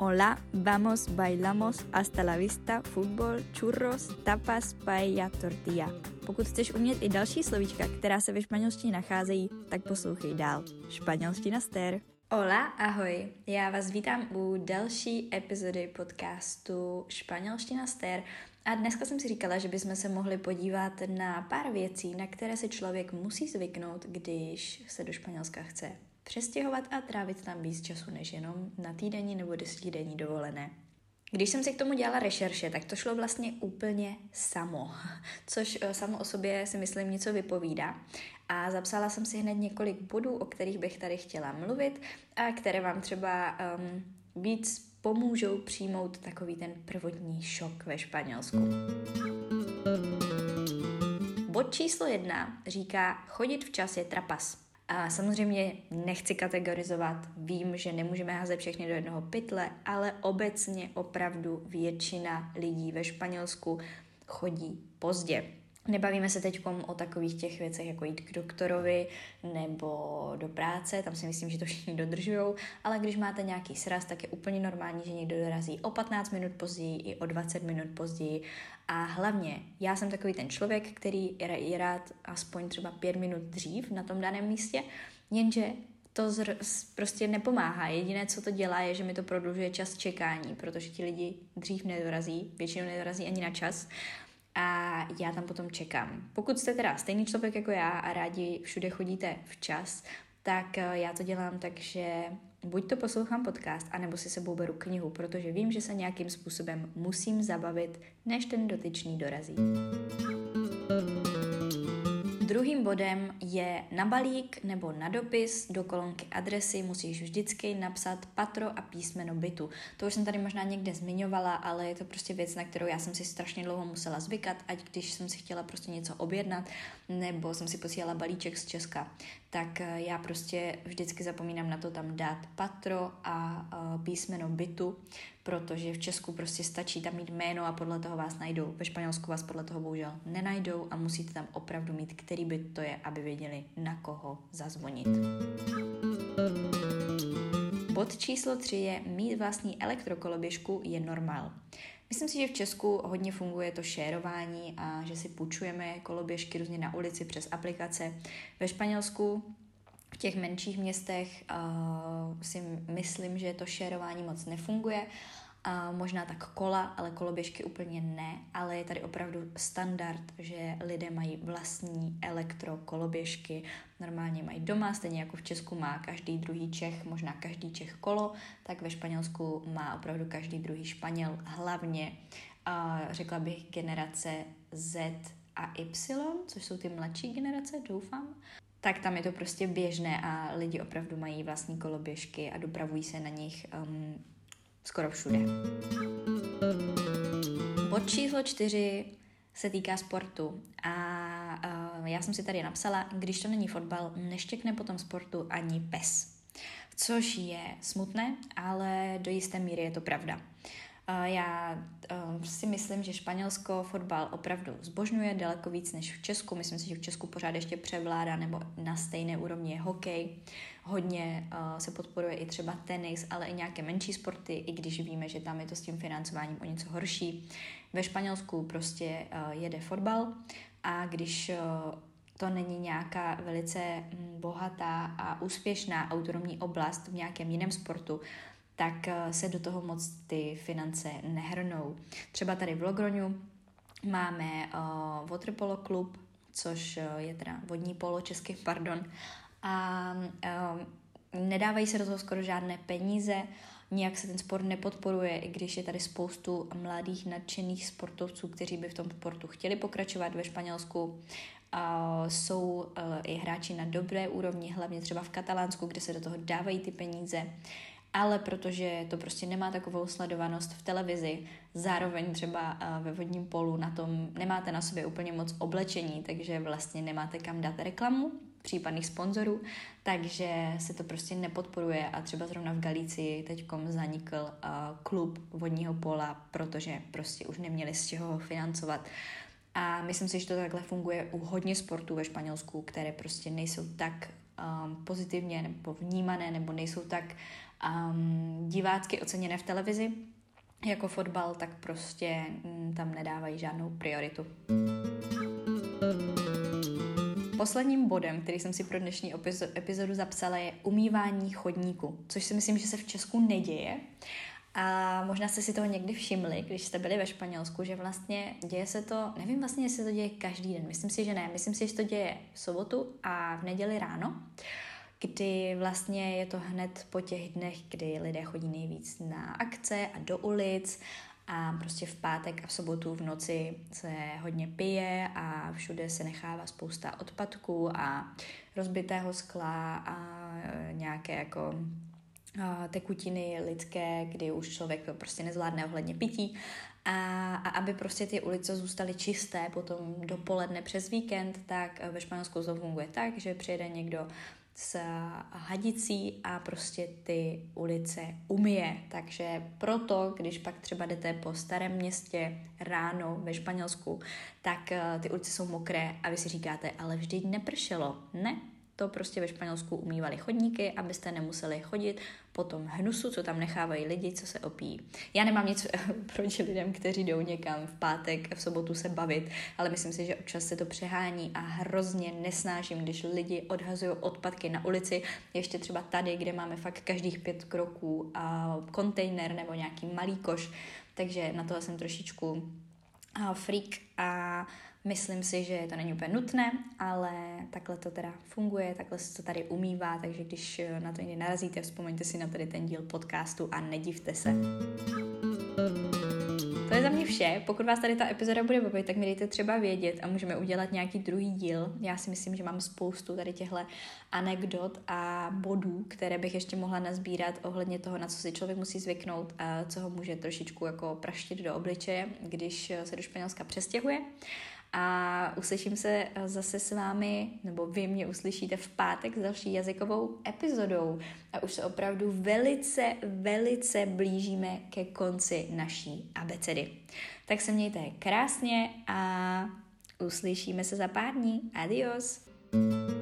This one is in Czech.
Hola, vamos, bailamos, hasta la vista, fútbol, churros, tapas, paella, tortilla. Pokud chceš umět i další slovíčka, která se ve španělštině nacházejí, tak poslouchej dál. Španělština stér. Hola, ahoj. Já vás vítám u další epizody podcastu Španělština stér. A dneska jsem si říkala, že bychom se mohli podívat na pár věcí, na které se člověk musí zvyknout, když se do Španělska chce přestěhovat a trávit tam víc času než jenom na týdenní nebo desetidenní dovolené. Když jsem si k tomu dělala rešerše, tak to šlo vlastně úplně samo, což eh, samo o sobě si myslím něco vypovídá. A zapsala jsem si hned několik bodů, o kterých bych tady chtěla mluvit a které vám třeba um, víc pomůžou přijmout takový ten prvotní šok ve Španělsku. Bod číslo jedna říká, chodit včas je trapas. A samozřejmě nechci kategorizovat, vím, že nemůžeme házet všechny do jednoho pytle, ale obecně opravdu většina lidí ve Španělsku chodí pozdě. Nebavíme se teď o takových těch věcech, jako jít k doktorovi nebo do práce, tam si myslím, že to všichni dodržují, ale když máte nějaký sraz, tak je úplně normální, že někdo dorazí o 15 minut později i o 20 minut později. A hlavně, já jsem takový ten člověk, který je rád aspoň třeba 5 minut dřív na tom daném místě, jenže to zr- prostě nepomáhá. Jediné, co to dělá, je, že mi to prodlužuje čas čekání, protože ti lidi dřív nedorazí, většinou nedorazí ani na čas a já tam potom čekám. Pokud jste teda stejný člověk jako já a rádi všude chodíte včas, tak eh, já to dělám tak, že buď to poslouchám podcast, anebo si sebou beru knihu, protože vím, že se nějakým způsobem musím zabavit, než ten dotyčný dorazí. Druhým bodem je na balík nebo na dopis do kolonky adresy musíš vždycky napsat patro a písmeno bytu. To už jsem tady možná někde zmiňovala, ale je to prostě věc, na kterou já jsem si strašně dlouho musela zvykat, ať když jsem si chtěla prostě něco objednat, nebo jsem si posílala balíček z Česka, tak eh, já prostě vždycky zapomínám na to tam dát patro a eh, písmeno bytu, protože v Česku prostě stačí tam mít jméno a podle toho vás najdou. Ve Španělsku vás podle toho bohužel nenajdou a musíte tam opravdu mít, který byt to je, aby věděli, na koho zazvonit. Bod číslo 3 je mít vlastní elektrokoloběžku je normál. Myslím si, že v Česku hodně funguje to šérování a že si půjčujeme koloběžky různě na ulici přes aplikace. Ve Španělsku v těch menších městech uh, si myslím, že to šérování moc nefunguje. A možná tak kola, ale koloběžky úplně ne, ale je tady opravdu standard, že lidé mají vlastní elektrokoloběžky, normálně mají doma, stejně jako v Česku má každý druhý Čech, možná každý Čech kolo, tak ve Španělsku má opravdu každý druhý Španěl, hlavně. Uh, řekla bych generace Z a Y, což jsou ty mladší generace, doufám. Tak tam je to prostě běžné a lidi opravdu mají vlastní koloběžky a dopravují se na nich um, skoro všude. Bod číslo čtyři se týká sportu a uh, já jsem si tady napsala, když to není fotbal, neštěkne potom sportu ani pes. Což je smutné, ale do jisté míry je to pravda. Já ehm, si myslím, že Španělsko fotbal opravdu zbožňuje daleko víc než v Česku. Myslím si, že v Česku pořád ještě převládá nebo na stejné úrovni je hokej. Hodně uh, se podporuje i třeba tenis, ale i nějaké menší sporty, i když víme, že tam je to s tím financováním o něco horší. Ve Španělsku prostě uh, jede fotbal a když to není nějaká velice mm, bohatá a úspěšná autonomní oblast v nějakém jiném sportu, tak eh, se do toho moc ty finance nehrnou. Třeba tady v Logroňu máme uh, Waterpolo klub, což uh, je teda vodní polo česky, pardon, a uh, nedávají se do toho skoro žádné peníze, nijak se ten sport nepodporuje, i když je tady spoustu mladých nadšených sportovců, kteří by v tom sportu chtěli pokračovat ve Španělsku. Uh, jsou uh, i hráči na dobré úrovni, hlavně třeba v Katalánsku, kde se do toho dávají ty peníze ale protože to prostě nemá takovou sledovanost v televizi, zároveň třeba eh, ve vodním polu na tom nemáte na sobě úplně moc oblečení, takže vlastně nemáte kam dát reklamu případných sponzorů, takže se to prostě nepodporuje a třeba zrovna v Galicii teďkom zanikl uh, klub vodního pola, protože prostě už neměli z čeho ho financovat. A myslím si, že to takhle funguje u hodně sportů ve Španělsku, které prostě nejsou tak um, pozitivně nebo vnímané, nebo nejsou tak um, divácky oceněné v televizi, jako fotbal, tak prostě um, tam nedávají žádnou prioritu. Posledním bodem, který jsem si pro dnešní epizodu zapsala, je umývání chodníku, což si myslím, že se v Česku neděje. A možná jste si toho někdy všimli, když jste byli ve Španělsku, že vlastně děje se to, nevím vlastně, jestli to děje každý den, myslím si, že ne, myslím si, že to děje v sobotu a v neděli ráno, kdy vlastně je to hned po těch dnech, kdy lidé chodí nejvíc na akce a do ulic a prostě v pátek a v sobotu v noci se hodně pije a všude se nechává spousta odpadků a rozbitého skla a nějaké jako tekutiny lidské, kdy už člověk prostě nezvládne ohledně pití a, a aby prostě ty ulice zůstaly čisté potom dopoledne přes víkend, tak ve Španělsku to funguje tak, že přijede někdo s hadicí a prostě ty ulice umije. Takže proto, když pak třeba jdete po starém městě ráno ve Španělsku, tak eh, ty ulice jsou mokré a vy si říkáte, ale vždyť nepršelo. Ne, to prostě ve Španělsku umývali chodníky, abyste nemuseli chodit po tom hnusu, co tam nechávají lidi, co se opíjí. Já nemám nic proti lidem, kteří jdou někam v pátek, v sobotu se bavit, ale myslím si, že občas se to přehání a hrozně nesnáším, když lidi odhazují odpadky na ulici, ještě třeba tady, kde máme fakt každých pět kroků a kontejner nebo nějaký malý koš, takže na to jsem trošičku freak a Myslím si, že to není úplně nutné, ale takhle to teda funguje, takhle se to tady umývá, takže když na to někdy narazíte, vzpomeňte si na tady ten díl podcastu a nedivte se. Je za mě vše. Pokud vás tady ta epizoda bude bavit, tak mi dejte třeba vědět a můžeme udělat nějaký druhý díl. Já si myslím, že mám spoustu tady těchto anekdot a bodů, které bych ještě mohla nazbírat ohledně toho, na co si člověk musí zvyknout a co ho může trošičku jako praštit do obličeje, když se do Španělska přestěhuje a uslyším se zase s vámi, nebo vy mě uslyšíte v pátek s další jazykovou epizodou. A už se opravdu velice, velice blížíme ke konci naší abecedy. Tak se mějte krásně a uslyšíme se za pár dní. Adios! thank you